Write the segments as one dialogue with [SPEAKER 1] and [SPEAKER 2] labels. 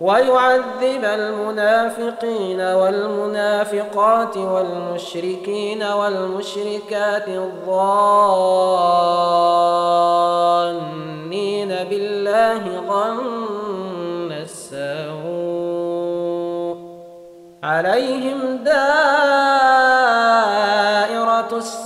[SPEAKER 1] ويعذب المنافقين والمنافقات والمشركين والمشركات الظانين بالله ظن السوء عليهم دار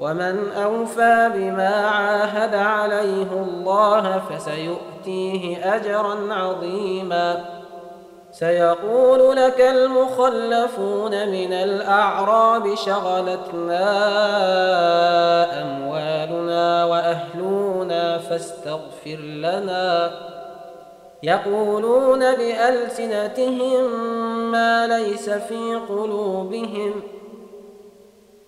[SPEAKER 1] ومن اوفى بما عاهد عليه الله فسيؤتيه اجرا عظيما سيقول لك المخلفون من الاعراب شغلتنا اموالنا واهلنا فاستغفر لنا يقولون بالسنتهم ما ليس في قلوبهم ۖ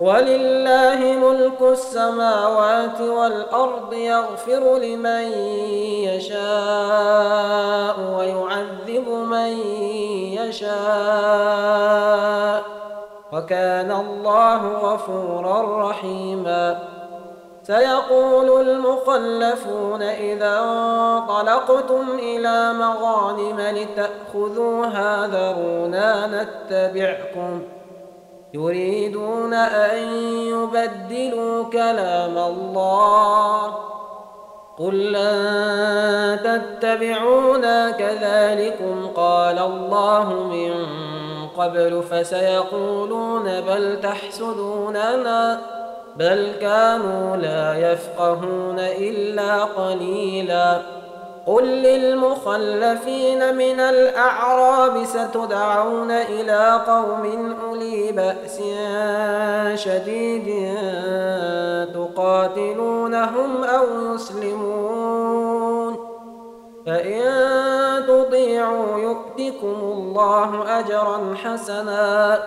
[SPEAKER 1] ولله ملك السماوات والأرض يغفر لمن يشاء ويعذب من يشاء وكان الله غفورا رحيما سيقول المخلفون إذا انطلقتم إلى مغانم لتأخذوها ذرونا نتبعكم ۖ يريدون أن يبدلوا كلام الله قل لن تتبعونا كذلكم قال الله من قبل فسيقولون بل تحسدوننا بل كانوا لا يفقهون إلا قليلاً قل للمخلفين من الأعراب ستدعون إلى قوم أولي بأس شديد تقاتلونهم أو يسلمون فإن تطيعوا يؤتكم الله أجرا حسنا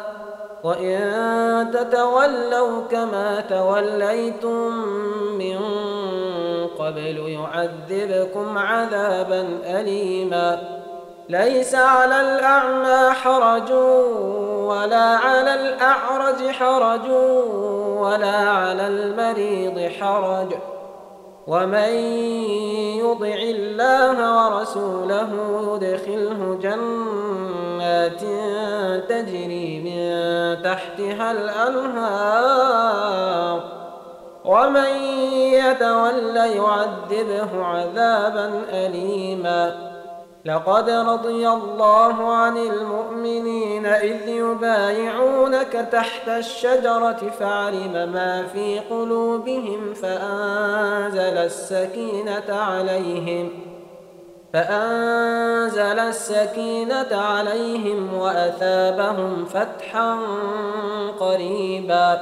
[SPEAKER 1] وإن تتولوا كما توليتم من قبل يعذبكم عذابا أليما ليس على الأعمى حرج ولا على الأعرج حرج ولا على المريض حرج ومن يطع الله ورسوله يدخله جنات تجري من تحتها الأنهار ومن يتول يعذبه عذابا أليما لقد رضي الله عن المؤمنين إذ يبايعونك تحت الشجرة فعلم ما في قلوبهم فأنزل السكينة عليهم فأنزل السكينة عليهم وأثابهم فتحا قريبا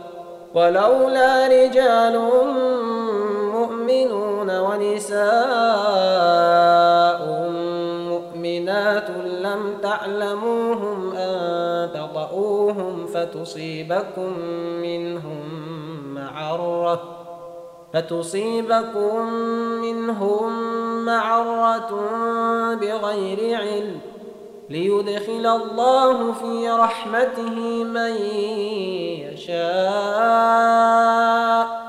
[SPEAKER 1] ولولا رجال مؤمنون ونساء مؤمنات لم تعلموهم أن تطؤوهم فتصيبكم منهم معرة فتصيبكم منهم معرة بغير علم ليدخل الله في رحمته من يشاء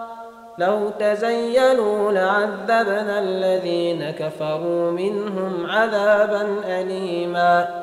[SPEAKER 1] لو تزينوا لعذبنا الذين كفروا منهم عذابا أليماً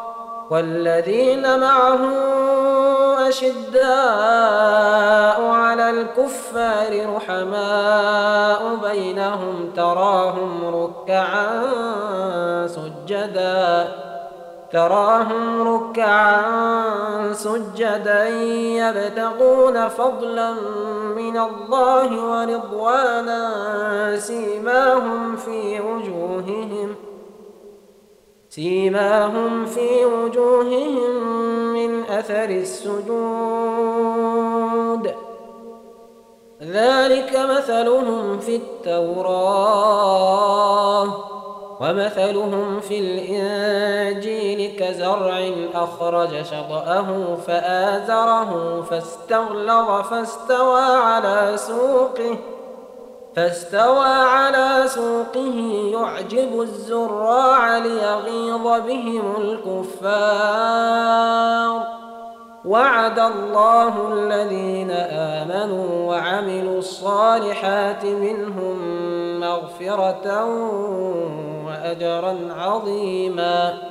[SPEAKER 1] والذين معه أشداء على الكفار رحماء بينهم تراهم ركعا سجدا تراهم ركعا سجدا يبتغون فضلا من الله ورضوانا سيماهم في وجوههم ۖ سيماهم في وجوههم من اثر السجود ذلك مثلهم في التوراه ومثلهم في الانجيل كزرع اخرج شطاه فازره فاستغلظ فاستوى على سوقه فاستوى على سوقه يعجب الزراع ليغيظ بهم الكفار وعد الله الذين امنوا وعملوا الصالحات منهم مغفره واجرا عظيما